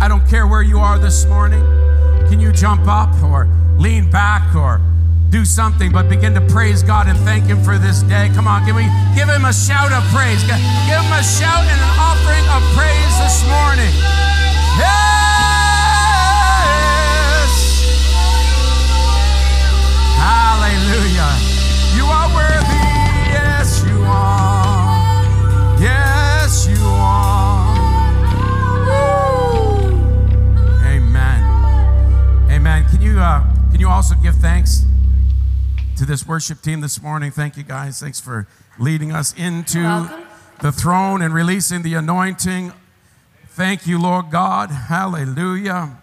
I don't care where you are this morning. Can you jump up or lean back or do something, but begin to praise God and thank Him for this day. Come on, give me, give Him a shout of praise. Give Him a shout and an offering of praise this morning. Yes! Hallelujah. You are worthy. Uh, can you also give thanks to this worship team this morning? Thank you guys. Thanks for leading us into the throne and releasing the anointing. Thank you, Lord God. Hallelujah.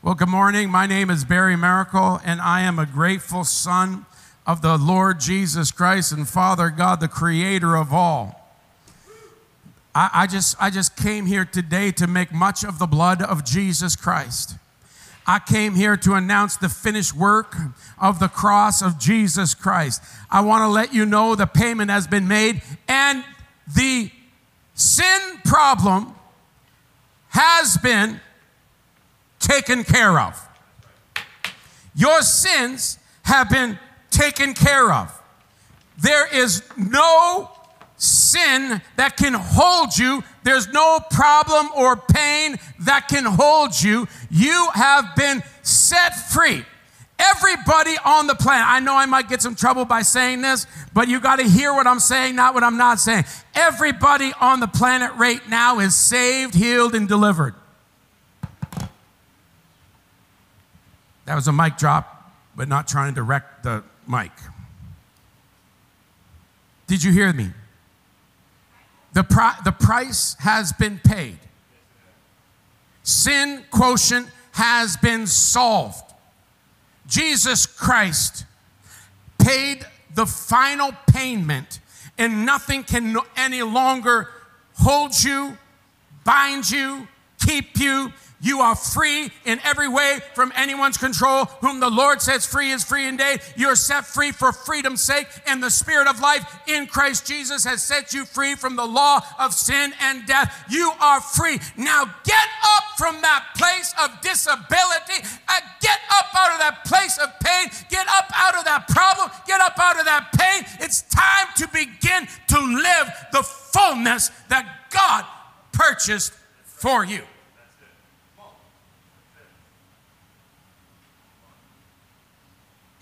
Well, good morning. My name is Barry Miracle, and I am a grateful son of the Lord Jesus Christ and Father God, the creator of all. I, I, just, I just came here today to make much of the blood of Jesus Christ. I came here to announce the finished work of the cross of Jesus Christ. I want to let you know the payment has been made and the sin problem has been taken care of. Your sins have been taken care of. There is no sin that can hold you. There's no problem or pain that can hold you. You have been set free. Everybody on the planet, I know I might get some trouble by saying this, but you got to hear what I'm saying, not what I'm not saying. Everybody on the planet right now is saved, healed, and delivered. That was a mic drop, but not trying to wreck the mic. Did you hear me? The, the price has been paid. Sin quotient has been solved. Jesus Christ paid the final payment, and nothing can any longer hold you, bind you, keep you, you are free in every way from anyone's control. Whom the Lord sets free is free indeed. You're set free for freedom's sake, and the Spirit of life in Christ Jesus has set you free from the law of sin and death. You are free. Now get up from that place of disability. Get up out of that place of pain. Get up out of that problem. Get up out of that pain. It's time to begin to live the fullness that God purchased for you.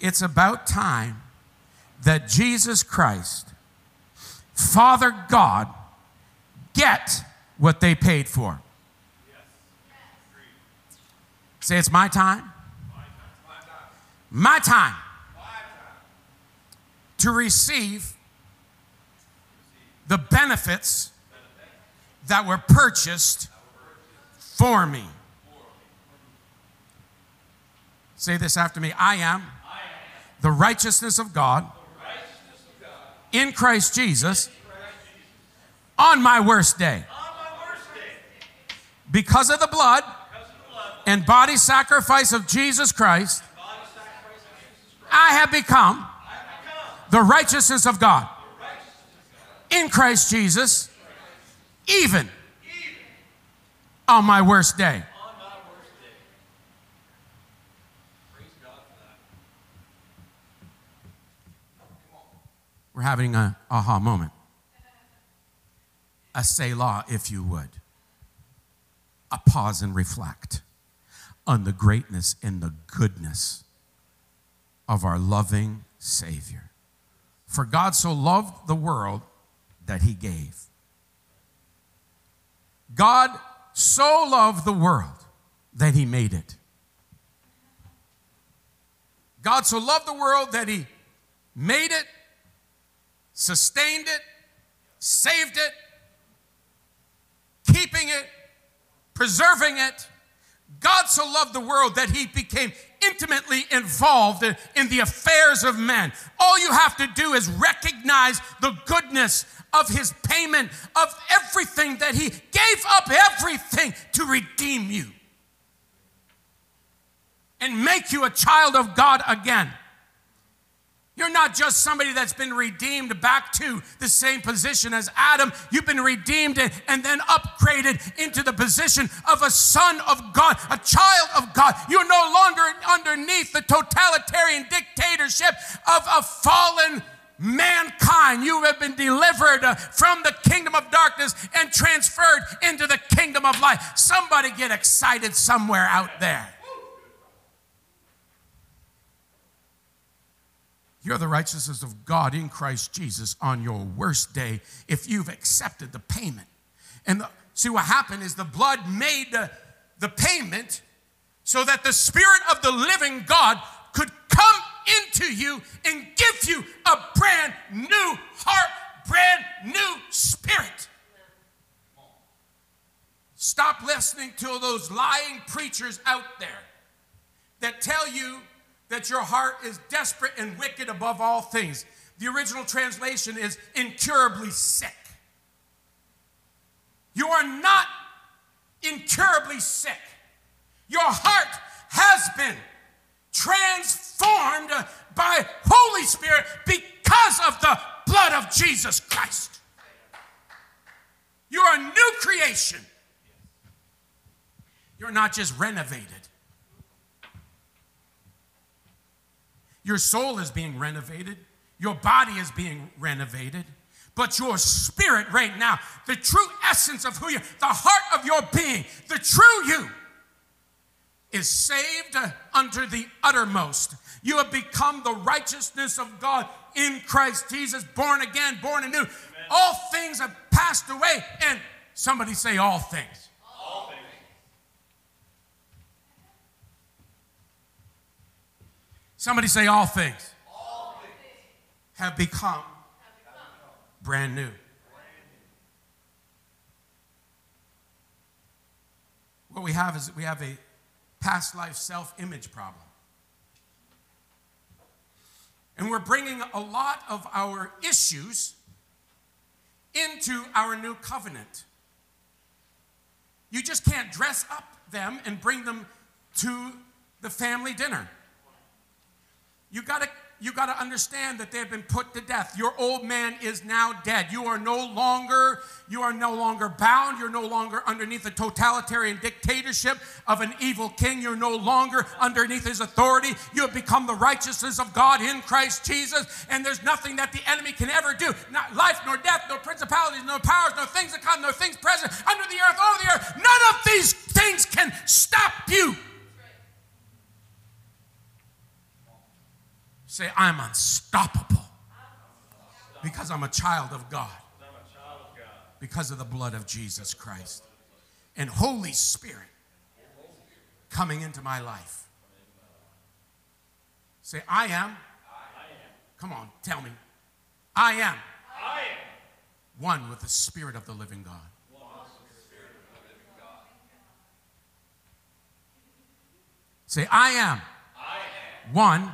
It's about time that Jesus Christ, Father God, get what they paid for. Say, it's my time. My time. To receive the benefits that were purchased for me. Say this after me I am the righteousness of God, in Christ Jesus on my worst day. Because of the blood and body sacrifice of Jesus Christ, I have become the righteousness of God in Christ Jesus, even on my worst day. Having a aha moment. A Selah, if you would. A pause and reflect on the greatness and the goodness of our loving Savior. For God so loved the world that he gave. God so loved the world that he made it. God so loved the world that he made it sustained it, saved it, keeping it, preserving it. God so loved the world that he became intimately involved in the affairs of men. All you have to do is recognize the goodness of his payment of everything that he gave up everything to redeem you and make you a child of God again. You're not just somebody that's been redeemed back to the same position as Adam. You've been redeemed and then upgraded into the position of a son of God, a child of God. You're no longer underneath the totalitarian dictatorship of a fallen mankind. You have been delivered uh, from the kingdom of darkness and transferred into the kingdom of light. Somebody get excited somewhere out there. You're the righteousness of God in Christ Jesus on your worst day if you've accepted the payment. And the, see what happened is the blood made the, the payment so that the Spirit of the living God could come into you and give you a brand new heart, brand new spirit. Stop listening to those lying preachers out there that tell you that your heart is desperate and wicked above all things. The original translation is incurably sick. You are not incurably sick. Your heart has been transformed by Holy Spirit because of the blood of Jesus Christ. You're a new creation. You're not just renovated. Your soul is being renovated, your body is being renovated, but your spirit right now, the true essence of who you, the heart of your being, the true you, is saved unto the uttermost. You have become the righteousness of God in Christ Jesus, born again, born anew. Amen. All things have passed away, and somebody say, All things. Somebody say, All things, all things. Have, become have become brand new. What we have is we have a past life self image problem. And we're bringing a lot of our issues into our new covenant. You just can't dress up them and bring them to the family dinner. You got to you got to understand that they've been put to death. Your old man is now dead. You are no longer you are no longer bound. You're no longer underneath the totalitarian dictatorship of an evil king. You're no longer underneath his authority. You have become the righteousness of God in Christ Jesus, and there's nothing that the enemy can ever do. Not life nor death, no principalities, no powers, no things that come, no things present under the earth, over the earth. None of these things can stop you Say, I'm unstoppable because I'm a child of God. Because of the blood of Jesus Christ. And Holy Spirit coming into my life. Say, I am. Come on, tell me. I am. I am. One with the Spirit of the living God. Say, I am. I am. One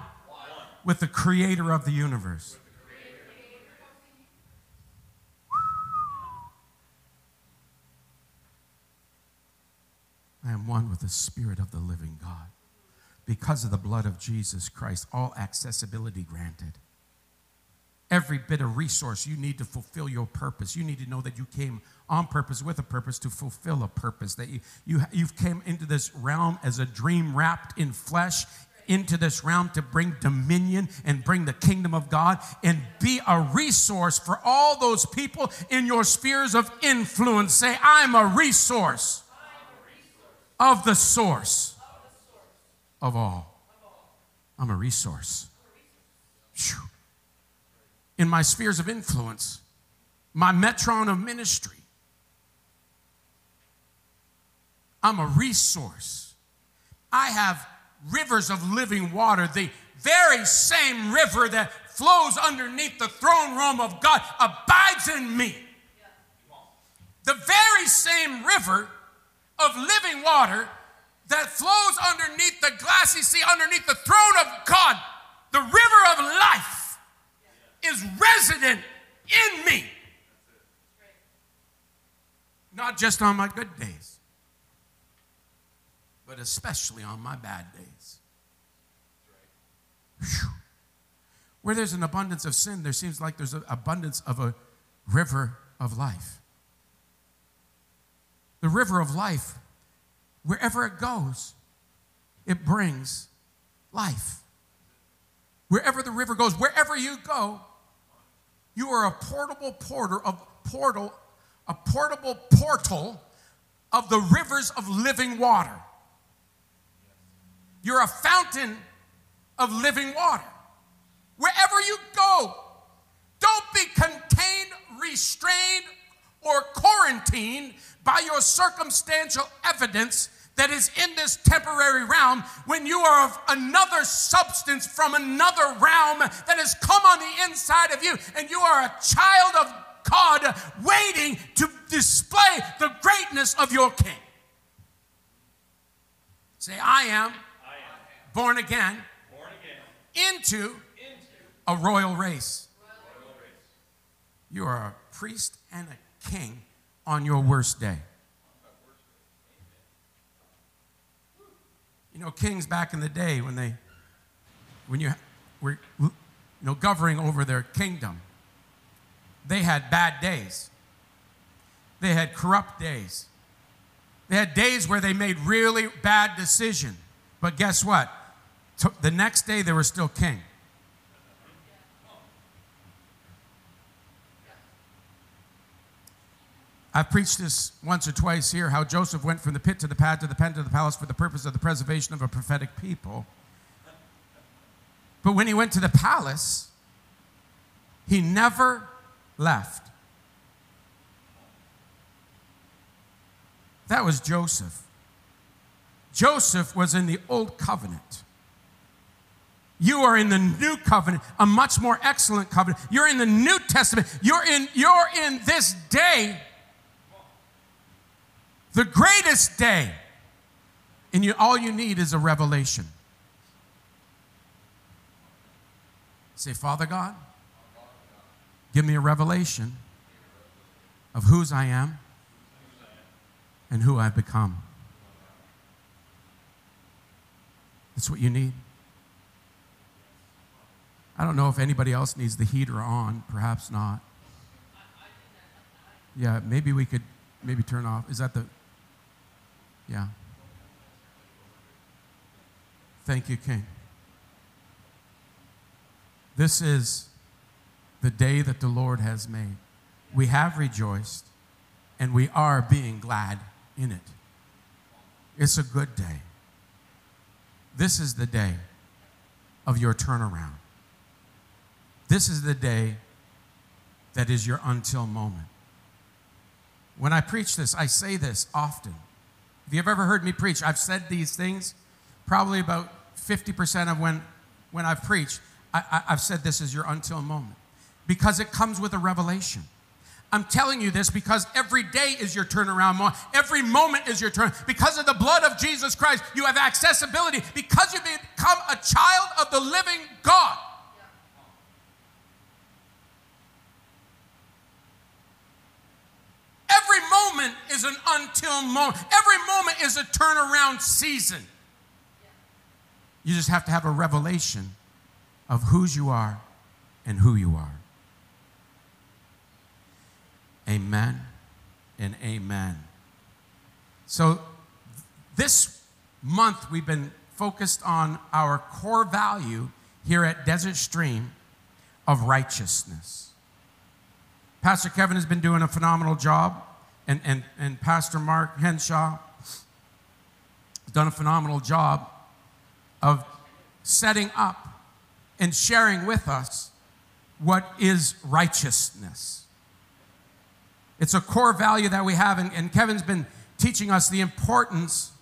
with the creator of the universe. I am one with the Spirit of the living God. Because of the blood of Jesus Christ, all accessibility granted. Every bit of resource you need to fulfill your purpose. You need to know that you came on purpose with a purpose to fulfill a purpose. That you, you, you've came into this realm as a dream wrapped in flesh into this realm to bring dominion and bring the kingdom of God and be a resource for all those people in your spheres of influence. Say, I'm a resource of the source of all. I'm a resource. In my spheres of influence, my metron of ministry, I'm a resource. I have rivers of living water, the very same river that flows underneath the throne room of God abides in me. The very same river of living water that flows underneath the glassy sea, underneath the throne of God, the river of life, is resident in me. Not just on my good days but especially on my bad days. Whew. Where there's an abundance of sin, there seems like there's an abundance of a river of life. The river of life, wherever it goes, it brings life. Wherever the river goes, wherever you go, you are a portable porter of portal, a portable portal of the rivers of living water. You're a fountain of living water. Wherever you go, don't be contained, restrained, or quarantined by your circumstantial evidence that is in this temporary realm when you are of another substance from another realm that has come on the inside of you and you are a child of God waiting to display the greatness of your King. Say, I am. Born, again born again into, into a royal race. royal race. You are a priest and a king on your worst day. You know, kings back in the day when they, when you were, you know, governing over their kingdom, they had bad days. They had corrupt days. They had days where they made really bad decisions. But guess what? The next day they were still king. I've preached this once or twice here how Joseph went from the pit to the pad to the pen to the palace for the purpose of the preservation of a prophetic people. But when he went to the palace, he never left. That was Joseph. Joseph was in the old covenant. You are in the new covenant, a much more excellent covenant. You're in the New Testament. You're in, you're in this day the greatest day. And you, all you need is a revelation. Say, Father God, give me a revelation of whose I am and who I've become. That's what you need. I don't know if anybody else needs the heater on, perhaps not. Yeah, maybe we could maybe turn off. Is that the yeah. Thank you, King. This is the day that the Lord has made. We have rejoiced and we are being glad in it. It's a good day. This is the day of your turnaround. This is the day that is your until moment. When I preach this, I say this often. If you've ever heard me preach, I've said these things probably about 50% of when, when I've preached. I, have said this is your until moment because it comes with a revelation. I'm telling you this because every day is your turnaround moment. Every moment is your turn. Because of the blood of Jesus Christ, you have accessibility. Because you become a child of the living God. Every moment is an until moment. Every moment is a turnaround season. You just have to have a revelation of whose you are and who you are. Amen and amen. So, this month we've been focused on our core value here at Desert Stream of righteousness. Pastor Kevin has been doing a phenomenal job, and, and, and Pastor Mark Henshaw has done a phenomenal job of setting up and sharing with us what is righteousness. It's a core value that we have, and, and Kevin's been teaching us the importance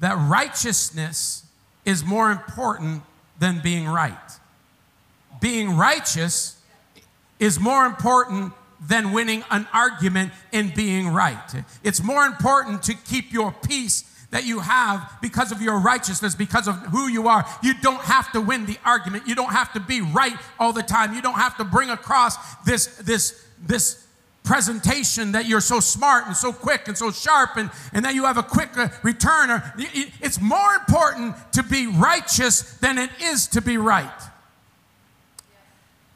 that righteousness is more important than being right. Being righteous is more important than winning an argument and being right. It's more important to keep your peace that you have because of your righteousness, because of who you are. You don't have to win the argument. You don't have to be right all the time. You don't have to bring across this, this, this presentation that you're so smart and so quick and so sharp and, and that you have a quick uh, return. It's more important to be righteous than it is to be right.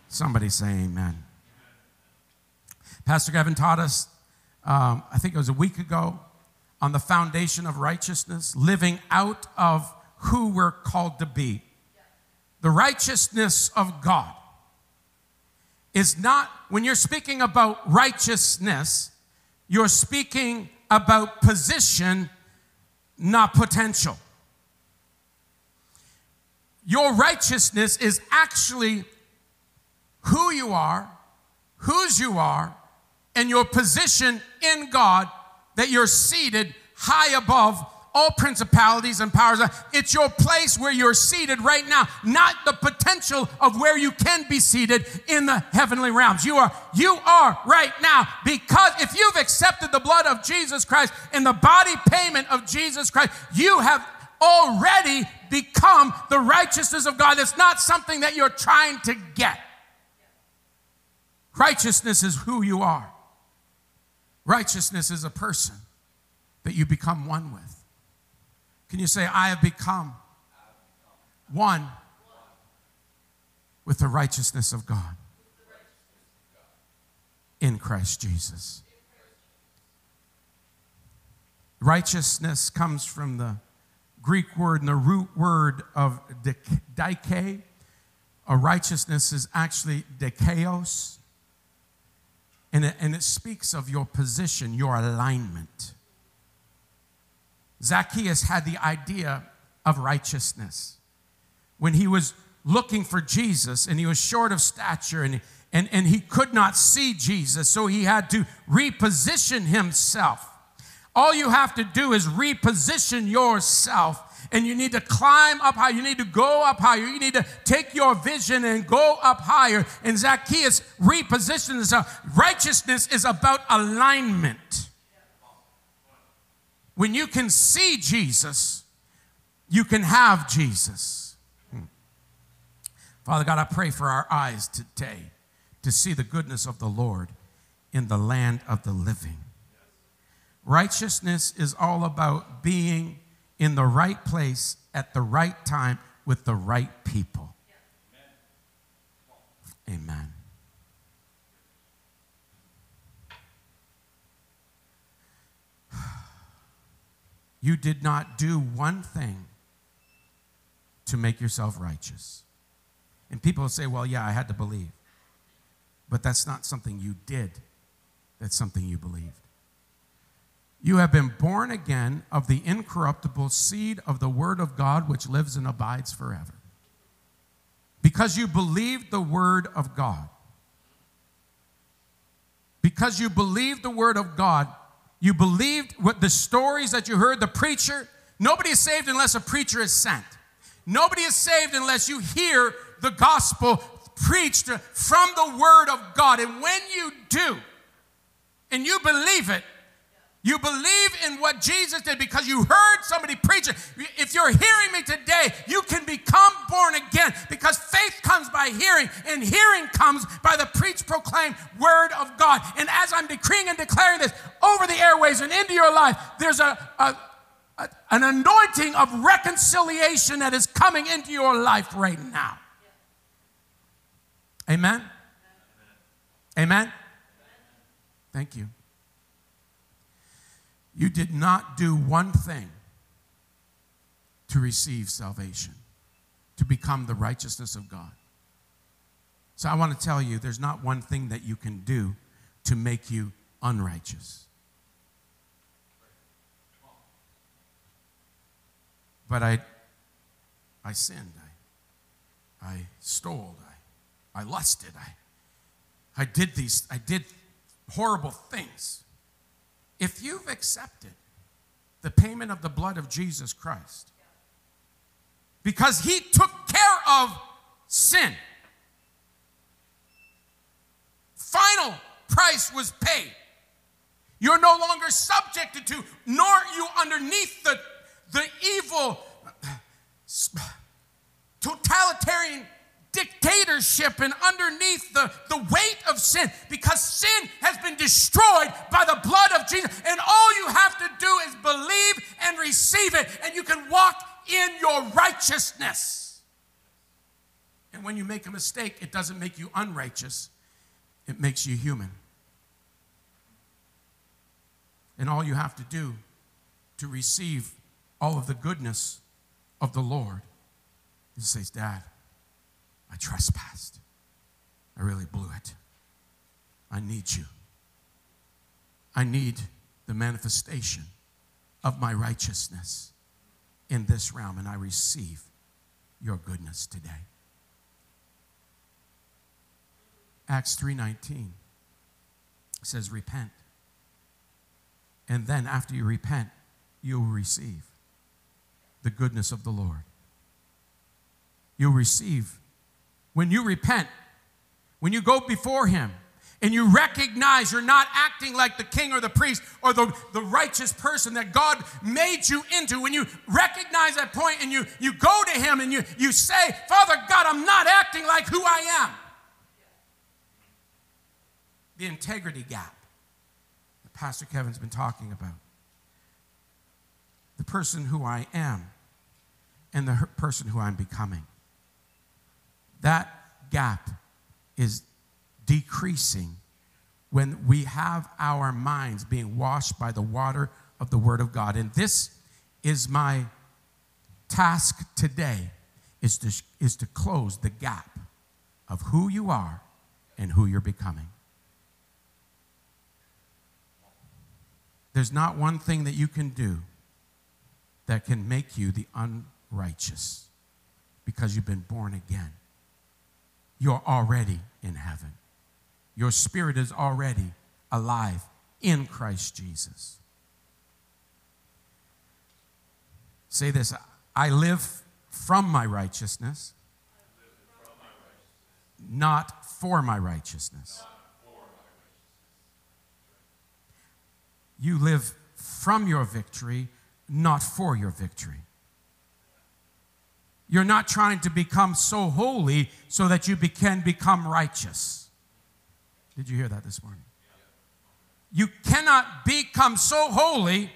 Somebody say amen. Pastor Kevin taught us, um, I think it was a week ago, on the foundation of righteousness, living out of who we're called to be. The righteousness of God is not, when you're speaking about righteousness, you're speaking about position, not potential. Your righteousness is actually who you are, whose you are, and your position in God that you're seated high above all principalities and powers. It's your place where you're seated right now, not the potential of where you can be seated in the heavenly realms. You are, you are right now because if you've accepted the blood of Jesus Christ and the body payment of Jesus Christ, you have already become the righteousness of God. It's not something that you're trying to get. Righteousness is who you are. Righteousness is a person that you become one with. Can you say, I have become one with the righteousness of God in Christ Jesus? Righteousness comes from the Greek word and the root word of dike. A righteousness is actually dikaios and it, and it speaks of your position, your alignment. Zacchaeus had the idea of righteousness. When he was looking for Jesus and he was short of stature and, and, and he could not see Jesus, so he had to reposition himself. All you have to do is reposition yourself and you need to climb up high. You need to go up higher. You need to take your vision and go up higher. And Zacchaeus repositioned himself. Righteousness is about alignment. When you can see Jesus, you can have Jesus. Hmm. Father God, I pray for our eyes today to see the goodness of the Lord in the land of the living. Righteousness is all about being in the right place at the right time with the right people. Amen. You did not do one thing to make yourself righteous. And people say, well, yeah, I had to believe. But that's not something you did, that's something you believed. You have been born again of the incorruptible seed of the Word of God, which lives and abides forever. Because you believed the Word of God. Because you believed the Word of God, you believed what the stories that you heard, the preacher. Nobody is saved unless a preacher is sent. Nobody is saved unless you hear the gospel preached from the Word of God. And when you do, and you believe it, you believe in what Jesus did because you heard somebody preach it. If you're hearing me today, you can become born again because faith comes by hearing, and hearing comes by the preach proclaimed word of God. And as I'm decreeing and declaring this over the airways and into your life, there's a, a, an anointing of reconciliation that is coming into your life right now. Amen. Amen. Thank you. You did not do one thing to receive salvation, to become the righteousness of God. So I want to tell you there's not one thing that you can do to make you unrighteous. But I, I sinned. I, I stole. I, I lusted. I, I did these. I did horrible things if you've accepted the payment of the blood of Jesus Christ, because he took care of sin, final price was paid. You're no longer subjected to, nor you underneath the, the evil, uh, totalitarian dictatorship and underneath the, the weight of sin because sin has been destroyed by the blood of Jesus. And all you have to do is believe and receive it, and you can walk in your righteousness. And when you make a mistake, it doesn't make you unrighteous, it makes you human. And all you have to do to receive all of the goodness of the Lord is say, Dad, I trespassed. I really blew it. I need you. I need the manifestation of my righteousness in this realm, and I receive your goodness today. Acts 3:19 says repent. And then after you repent, you'll receive the goodness of the Lord. You'll receive when you repent, when you go before him, and you recognize you're not acting like the king or the priest or the, the righteous person that God made you into, when you recognize that point and you, you go to Him and you, you say, Father God, I'm not acting like who I am. The integrity gap that Pastor Kevin's been talking about. The person who I am and the person who I'm becoming. That gap is decreasing when we have our minds being washed by the water of the word of God. And this is my task today is to, is to close the gap of who you are and who you're becoming. There's not one thing that you can do that can make you the unrighteous because you've been born again. You're already in heaven. Your spirit is already alive in Christ Jesus. Say this I live from my righteousness, not for my righteousness. You live from your victory, not for your victory. You're not trying to become so holy so that you can become righteous. Did you hear that this morning? You cannot become so holy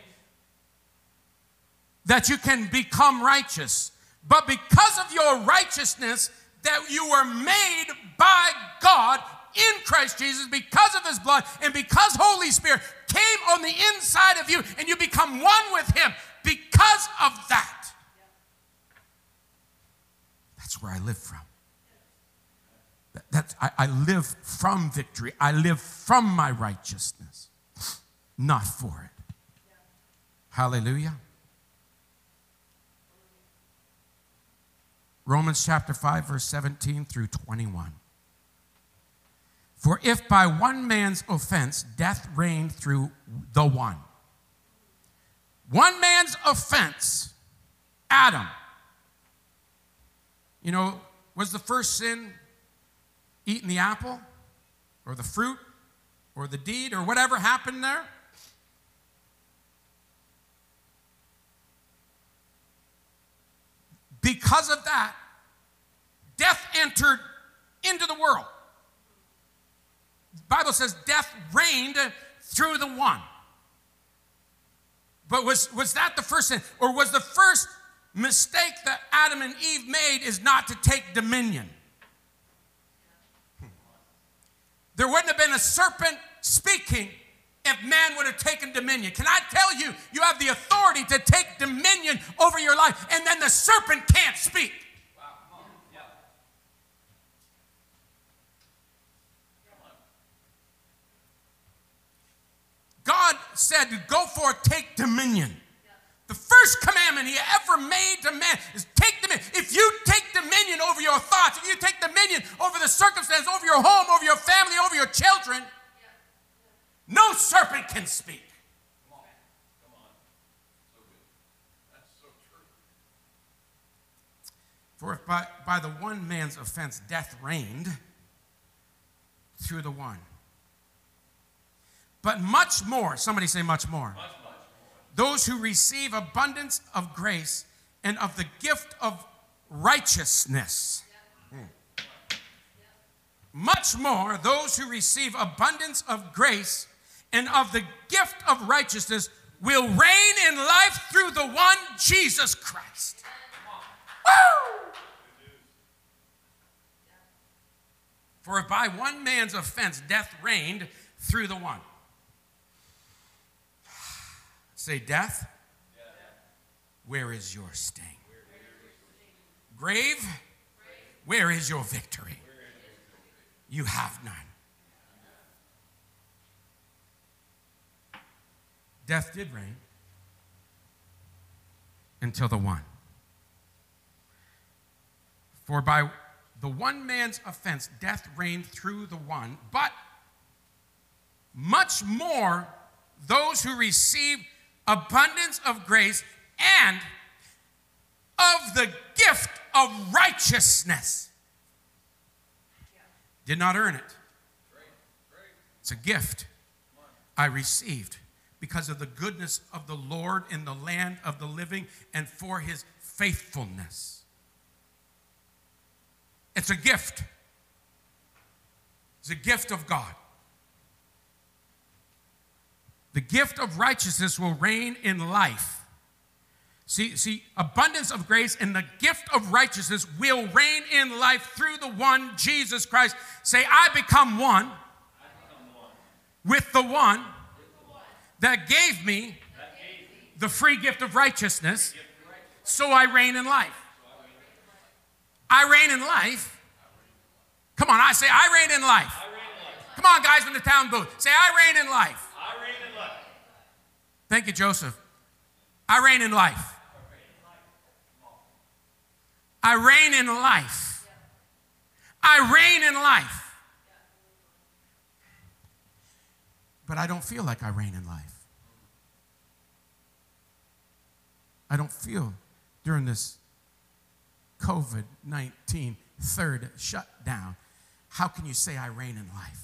that you can become righteous. But because of your righteousness, that you were made by God in Christ Jesus because of his blood and because Holy Spirit came on the inside of you and you become one with him because of that. That's where I live from. That's, I, I live from victory. I live from my righteousness, not for it. Hallelujah. Romans chapter 5, verse 17 through 21. For if by one man's offense death reigned through the one, one man's offense, Adam, you know, was the first sin eating the apple or the fruit or the deed or whatever happened there? Because of that, death entered into the world. The Bible says death reigned through the one. But was, was that the first sin? Or was the first mistake that Adam and Eve made is not to take dominion? There wouldn't have been a serpent speaking if man would have taken dominion. Can I tell you, you have the authority to take dominion over your life, and then the serpent can't speak. God said, Go forth, take dominion. The first commandment he ever made to man is take dominion. If you take dominion over your thoughts, if you take dominion over the circumstance, over your home, over your family, over your children, no serpent can speak. For if by, by the one man's offense death reigned through the one. But much more, somebody say much more. Much those who receive abundance of grace and of the gift of righteousness. Hmm. Much more, those who receive abundance of grace and of the gift of righteousness will reign in life through the one Jesus Christ. Woo! For if by one man's offense death reigned through the one. Say, death, where is your sting? Grave, where is your victory? You have none. Death did reign until the one. For by the one man's offense, death reigned through the one, but much more those who receive abundance of grace and of the gift of righteousness. Did not earn it. It's a gift I received because of the goodness of the Lord in the land of the living and for his faithfulness. It's a gift. It's a gift of God. The gift of righteousness will reign in life. See, see, abundance of grace and the gift of righteousness will reign in life through the one, Jesus Christ. Say, I become one, I become one. With, the one with the one that gave me the free gift of righteousness, so I reign in life. I reign in life. Come on, I say, I reign in life. Come on, guys in the town booth. Say, I reign in life. Thank you, Joseph. I reign in life. I reign in life. I reign in life. But I don't feel like I reign in life. I don't feel during this COVID 19 third shutdown. How can you say I reign in life?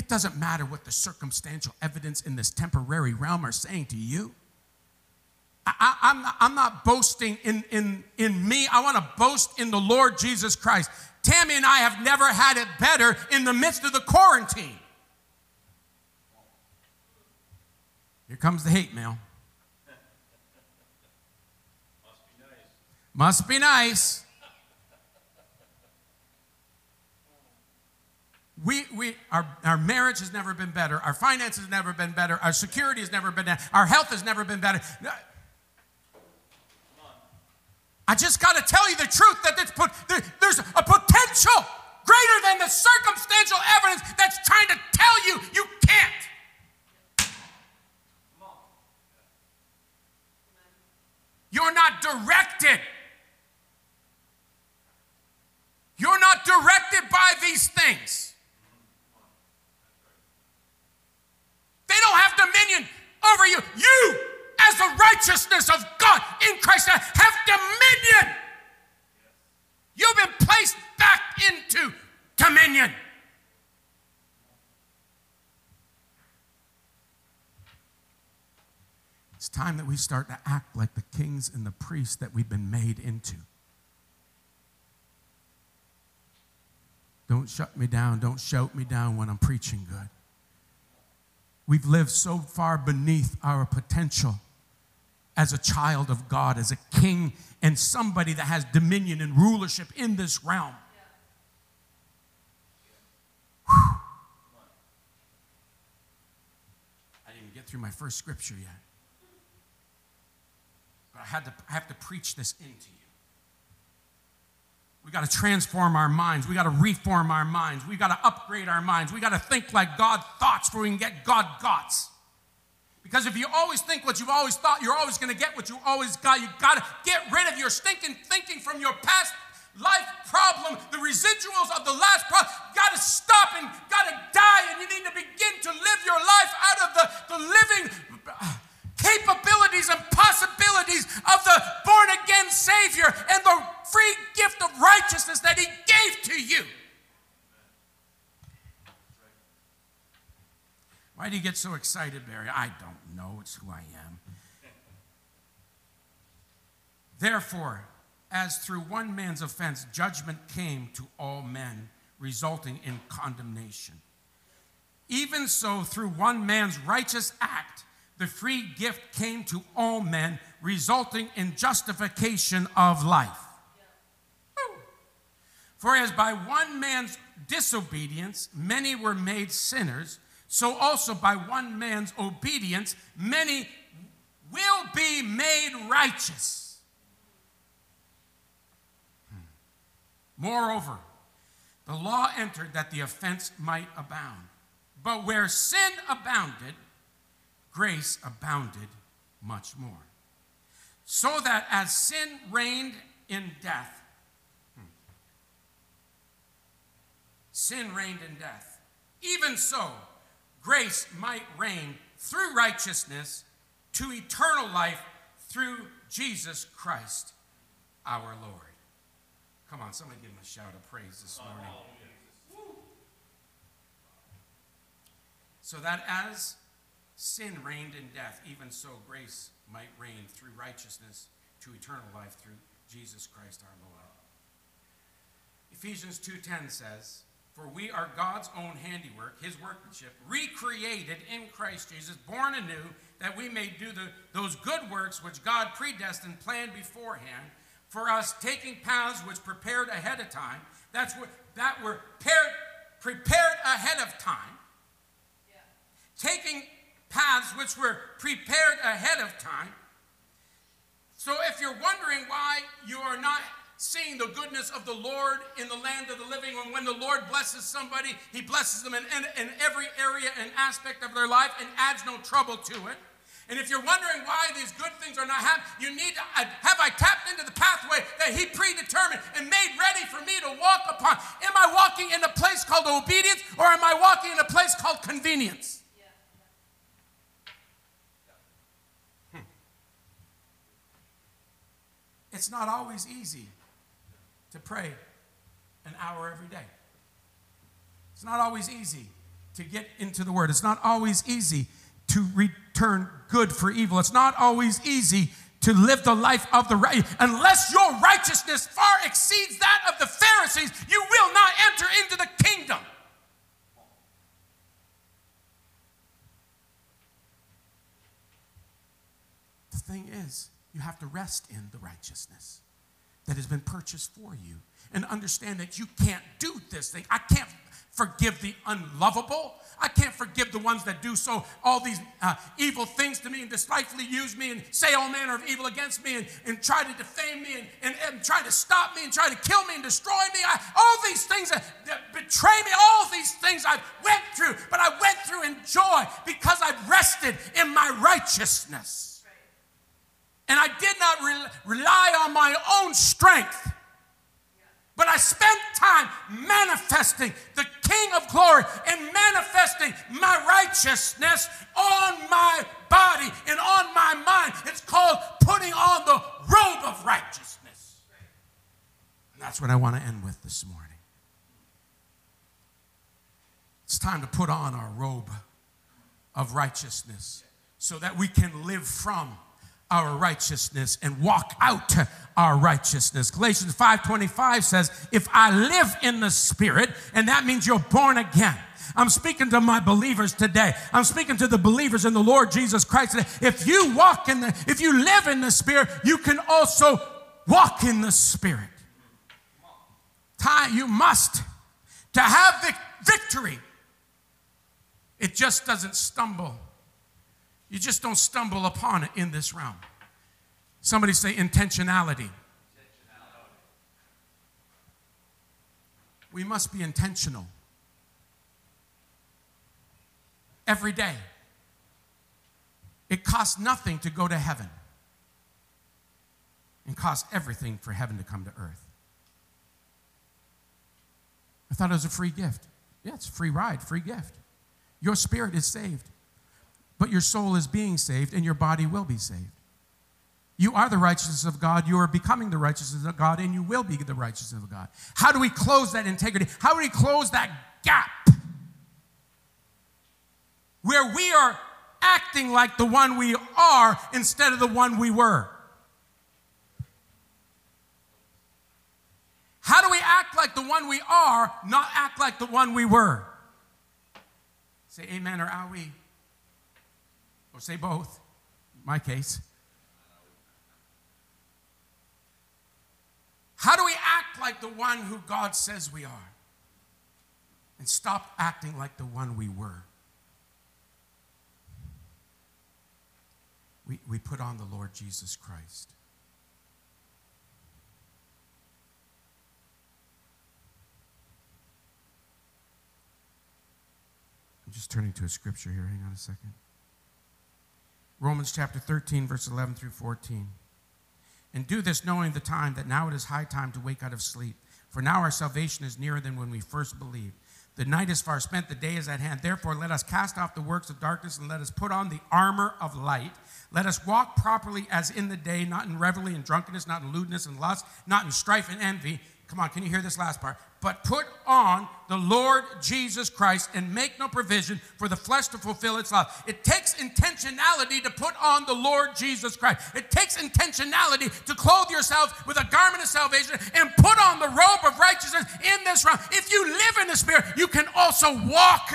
It doesn't matter what the circumstantial evidence in this temporary realm are saying to you. I, am not, I'm not boasting in, in, in me. I want to boast in the Lord Jesus Christ. Tammy and I have never had it better in the midst of the quarantine. Here comes the hate mail. Must be nice. Must be nice. We, we, our, our marriage has never been better. Our finances have never been better. Our security has never been better. Our health has never been better. I just got to tell you the truth that put, there's a potential greater than the circumstantial evidence that's trying to tell you you can't. You're not directed You're not directed by these things. They don't have dominion over you. You, as the righteousness of God in Christ, have dominion. You've been placed back into dominion. It's time that we start to act like the kings and the priests that we've been made into. Don't shut me down. Don't shout me down when I'm preaching good. We've lived so far beneath our potential as a child of God, as a king, and somebody that has dominion and rulership in this realm. I didn't get through my first scripture yet. But I, had to, I have to preach this into you. We got to transform our minds. We got to reform our minds. We got to upgrade our minds. We got to think like God thoughts before we can get God gots. Because if you always think what you've always thought, you're always going to get what you always got. You got to get rid of your stinking thinking from your past life problem, the residuals of the last problem. Got to stop and got to die, and you need to begin to live your life out of the, the living capabilities and possibilities of the born again Savior and the free gift of righteousness that He gave to you. Why do you get so excited, Barry? I don't know. It's who I am. Therefore, as through one man's offense judgment came to all men, resulting in condemnation, even so, through one man's righteous act, the free gift came to all men, resulting in justification of life. For as by one man's disobedience many were made sinners, so also by one man's obedience many will be made righteous. Hmm. Moreover, the law entered that the offense might abound. But where sin abounded, grace abounded much more. So that as sin reigned in death, hmm, sin reigned in death. Even so, grace might reign through righteousness to eternal life through Jesus Christ our Lord. Come on, somebody give him a shout of praise this morning. Oh, so that as sin reigned in death, even so grace might reign through righteousness to eternal life through Jesus Christ our Lord. Ephesians 2:10 says, for we are God's own handiwork, his workmanship, recreated in Christ Jesus, born anew, that we may do the, those good works which God predestined, planned beforehand, for us taking paths which prepared ahead of time, that's what that were paired, prepared ahead of time. Yeah. Taking paths which were prepared ahead of time. So if you're wondering why you are not seeing the goodness of the Lord in the land of the living. And when the Lord blesses somebody, He blesses them in, in, in every area and aspect of their life and adds no trouble to it. And if you're wondering why these good things are not happening, you need to uh, have I tapped into the pathway that He predetermined and made ready for me to walk upon? Am I walking in a place called obedience or am I walking in a place called convenience? It's not always easy to pray an hour every day. It's not always easy to get into the Word. It's not always easy to return good for evil. It's not always easy to live the life of the right. Unless your righteousness far exceeds that of the Pharisees, you will not enter into the kingdom. The thing is, you have to rest in the righteousness that has been purchased for you and understand that you can't do this thing. I can't forgive the unlovable. I can't forgive the ones that do so all these uh, evil things to me and despitefully use me and say all manner of evil against me and, and try to defame me and, and, and try to stop me and try to kill me and destroy me. I, all these things that, that betray me, all these things I went through, but I went through in joy because I rested in my righteousness. And I did not re- rely on my own strength, but I spent time manifesting the King of glory and manifesting my righteousness on my body and on my mind. It's called putting on the robe of righteousness. And that's what I want to end with this morning. It's time to put on our robe of righteousness so that we can live from our righteousness and walk out our righteousness. Galatians 5:25 says, "If I live in the spirit, and that means you're born again." I'm speaking to my believers today. I'm speaking to the believers in the Lord Jesus Christ today. If you walk in the if you live in the spirit, you can also walk in the spirit. You must to have the victory. It just doesn't stumble you just don't stumble upon it in this realm. Somebody say intentionality. We must be intentional every day. It costs nothing to go to heaven, and costs everything for heaven to come to earth. I thought it was a free gift. Yeah, it's a free ride, free gift. Your spirit is saved but your soul is being saved and your body will be saved. You are the righteousness of God. You are becoming the righteousness of God, and you will be the righteousness of God. How do we close that integrity? How do we close that gap where we are acting like the one we are instead of the one we were? How do we act like the one we are, not act like the one we were? Say amen or are we? Or say both, my case. How do we act like the one who God says we are and stop acting like the one we were. We, we put on the Lord Jesus Christ. I'm just turning to a scripture here. Hang on a second. Romans chapter 13, verse 11 through 14. And do this knowing the time that now it is high time to wake out of sleep. For now our salvation is nearer than when we first believed. The night is far spent, the day is at hand. Therefore, let us cast off the works of darkness and let us put on the armor of light. Let us walk properly as in the day, not in revelry and drunkenness, not in lewdness and lust, not in strife and envy. Come on, can you hear this last part? but put on the Lord Jesus Christ and make no provision for the flesh to fulfill its lust. It takes intentionality to put on the Lord Jesus Christ. It takes intentionality to clothe yourself with a garment of salvation and put on the robe of righteousness in this realm. If you live in the Spirit, you can also walk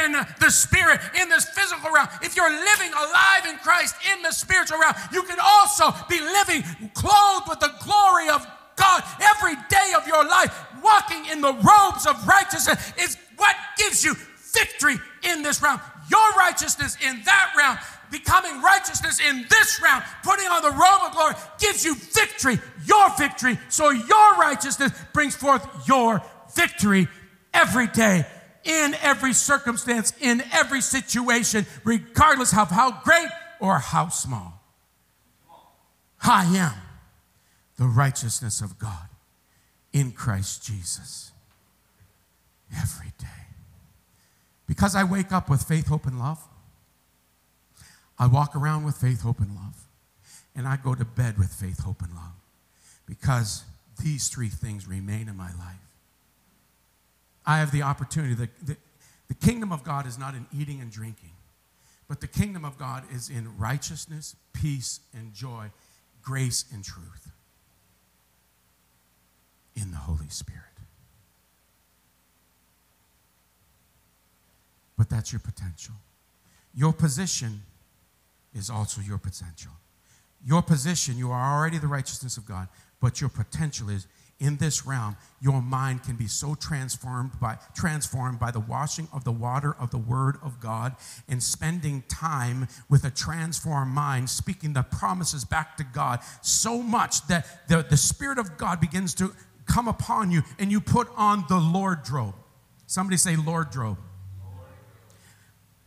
in the Spirit, in this physical realm. If you're living alive in Christ in the spiritual realm, you can also be living clothed with the glory of God every day of your life, walking in the robes of righteousness, is what gives you victory in this realm. Your righteousness in that realm, becoming righteousness in this realm, putting on the robe of glory, gives you victory, your victory. So your righteousness brings forth your victory every day, in every circumstance, in every situation, regardless of how great or how small. I am the righteousness of God in Christ Jesus every day. Because I wake up with faith, hope, and love, I walk around with faith, hope, and love, and I go to bed with faith, hope, and love because these three things remain in my life. I have the opportunity. The, the, the kingdom of God is not in eating and drinking, but the kingdom of God is in righteousness, peace, and joy, grace, and truth in the Holy Spirit. But that's your potential. Your position is also your potential. Your position, you are already the righteousness of God, but your potential is in this realm, your mind can be so transformed by transformed by the washing of the water of the word of God and spending time with a transformed mind, speaking the promises back to God so much that the, the Spirit of God begins to come upon you and you put on the Lord robe. Somebody say Lord robe.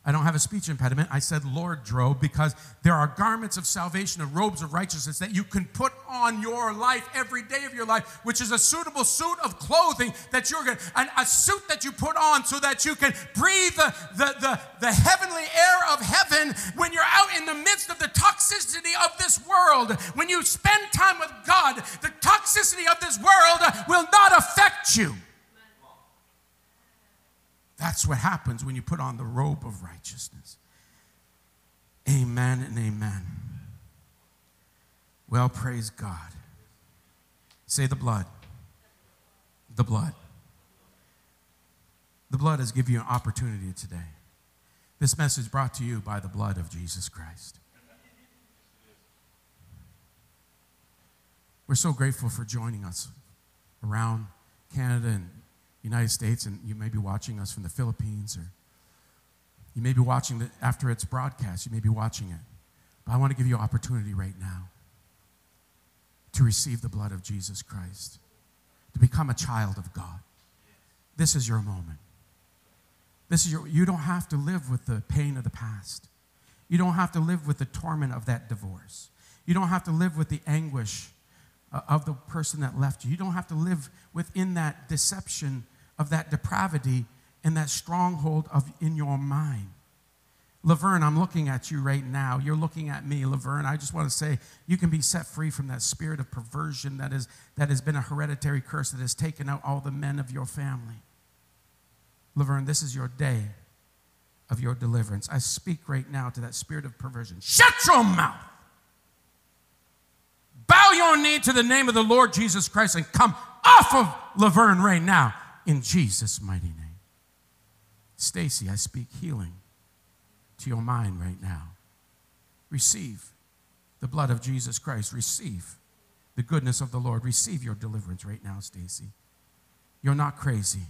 I don't have a speech impediment. I said Lord robe because there are garments of salvation and robes of righteousness that you can put on your life every day of your life, which is a suitable suit of clothing that you're going to, a suit that you put on so that you can breathe the, the, the, the heavenly air of heaven when you're out in the midst of the toxicity of this world. When you spend time with God, the toxicity of this world will not affect you. That's what happens when you put on the robe of righteousness. Amen and amen. Well, praise God. Say the blood. The blood. The blood has given you an opportunity today. This message brought to you by the blood of Jesus Christ. We're so grateful for joining us around Canada and United States, and you may be watching us from the Philippines, or you may be watching after it's broadcast. You may be watching it. But I want to give you an opportunity right now to receive the blood of Jesus Christ, to become a child of God. This is your moment. This is your, you don't have to live with the pain of the past. You don't have to live with the torment of that divorce. You don't have to live with the anguish uh, of the person that left you. You don't have to live within that deception of that depravity and that stronghold of in your mind. Laverne, I'm looking at you right now. You're looking at me, Laverne. I just want to say you can be set free from that spirit of perversion that, is, that has been a hereditary curse that has taken out all the men of your family. Laverne, this is your day of your deliverance. I speak right now to that spirit of perversion. Shut your mouth. Bow your knee to the name of the Lord Jesus Christ and come off of Laverne right now in Jesus' mighty name. Stacy, I speak healing to your mind right now. Receive the blood of Jesus Christ. Receive the goodness of the Lord. Receive your deliverance right now, Stacy. You're not crazy.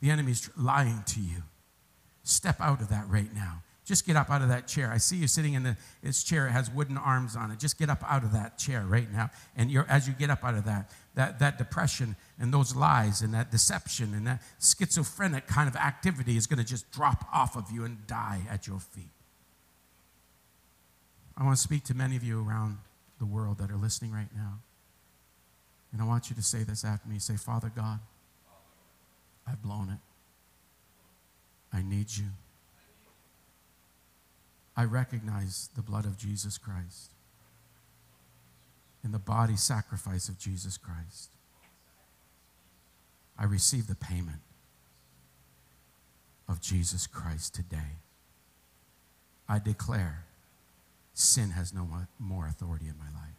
The enemy's lying to you. Step out of that right now. Just get up out of that chair. I see you sitting in the, this chair. It has wooden arms on it. Just get up out of that chair right now. And you're, as you get up out of that, that, that depression and those lies and that deception and that schizophrenic kind of activity is going to just drop off of you and die at your feet. I want to speak to many of you around the world that are listening right now. And I want you to say this after me. Say, Father God, I've blown it. I need you. I recognize the blood of Jesus Christ and the body sacrifice of Jesus Christ. I receive the payment of Jesus Christ today. I declare sin has no more authority in my life.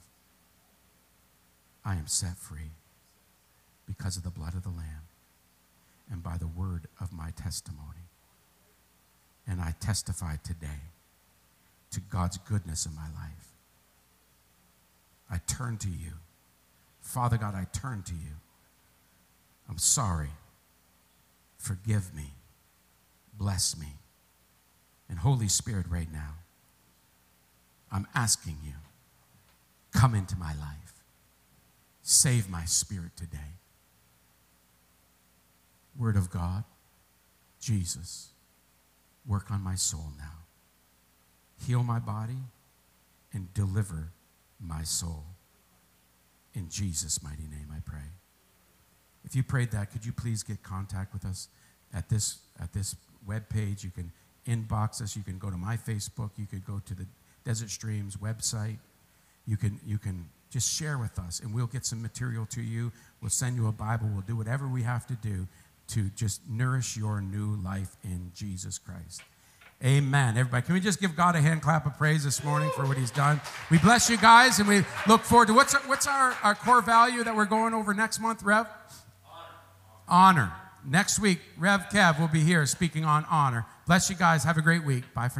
I am set free because of the blood of the Lamb and by the word of my testimony. And I testify today to God's goodness in my life. I turn to you. Father God, I turn to you. I'm sorry. Forgive me. Bless me. And Holy Spirit, right now, I'm asking you, come into my life. Save my spirit today. Word of God, Jesus, work on my soul now heal my body, and deliver my soul. In Jesus' mighty name, I pray. If you prayed that, could you please get contact with us at this at this web page? You can inbox us. You can go to my Facebook. You could go to the Desert Streams website. You can you can just share with us, and we'll get some material to you. We'll send you a Bible. We'll do whatever we have to do to just nourish your new life in Jesus Christ. Amen. Everybody, can we just give God a hand clap of praise this morning for what He's done? We bless you guys, and we look forward to what's our, what's our, our core value that we're going over next month, Rev? Honor. honor. Next week, Rev Kev will be here speaking on honor. Bless you guys. Have a great week. Bye for now.